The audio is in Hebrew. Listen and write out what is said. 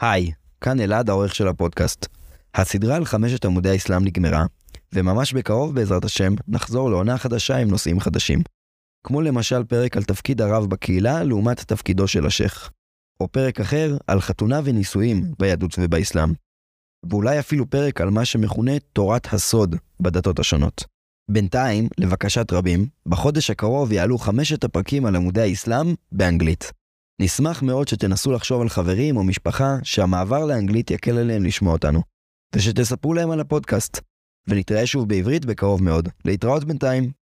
היי, כאן אלעד העורך של הפודקאסט. הסדרה על חמשת עמודי האסלאם נגמרה, וממש בקרוב בעזרת השם נחזור לעונה חדשה עם נושאים חדשים. כמו למשל פרק על תפקיד הרב בקהילה לעומת תפקידו של השייח. או פרק אחר על חתונה ונישואים ביהדות ובאסלאם. ואולי אפילו פרק על מה שמכונה תורת הסוד בדתות השונות. בינתיים, לבקשת רבים, בחודש הקרוב יעלו חמשת הפרקים על עמודי האסלאם באנגלית. נשמח מאוד שתנסו לחשוב על חברים או משפחה שהמעבר לאנגלית יקל עליהם לשמוע אותנו, ושתספרו להם על הפודקאסט. ונתראה שוב בעברית בקרוב מאוד. להתראות בינתיים.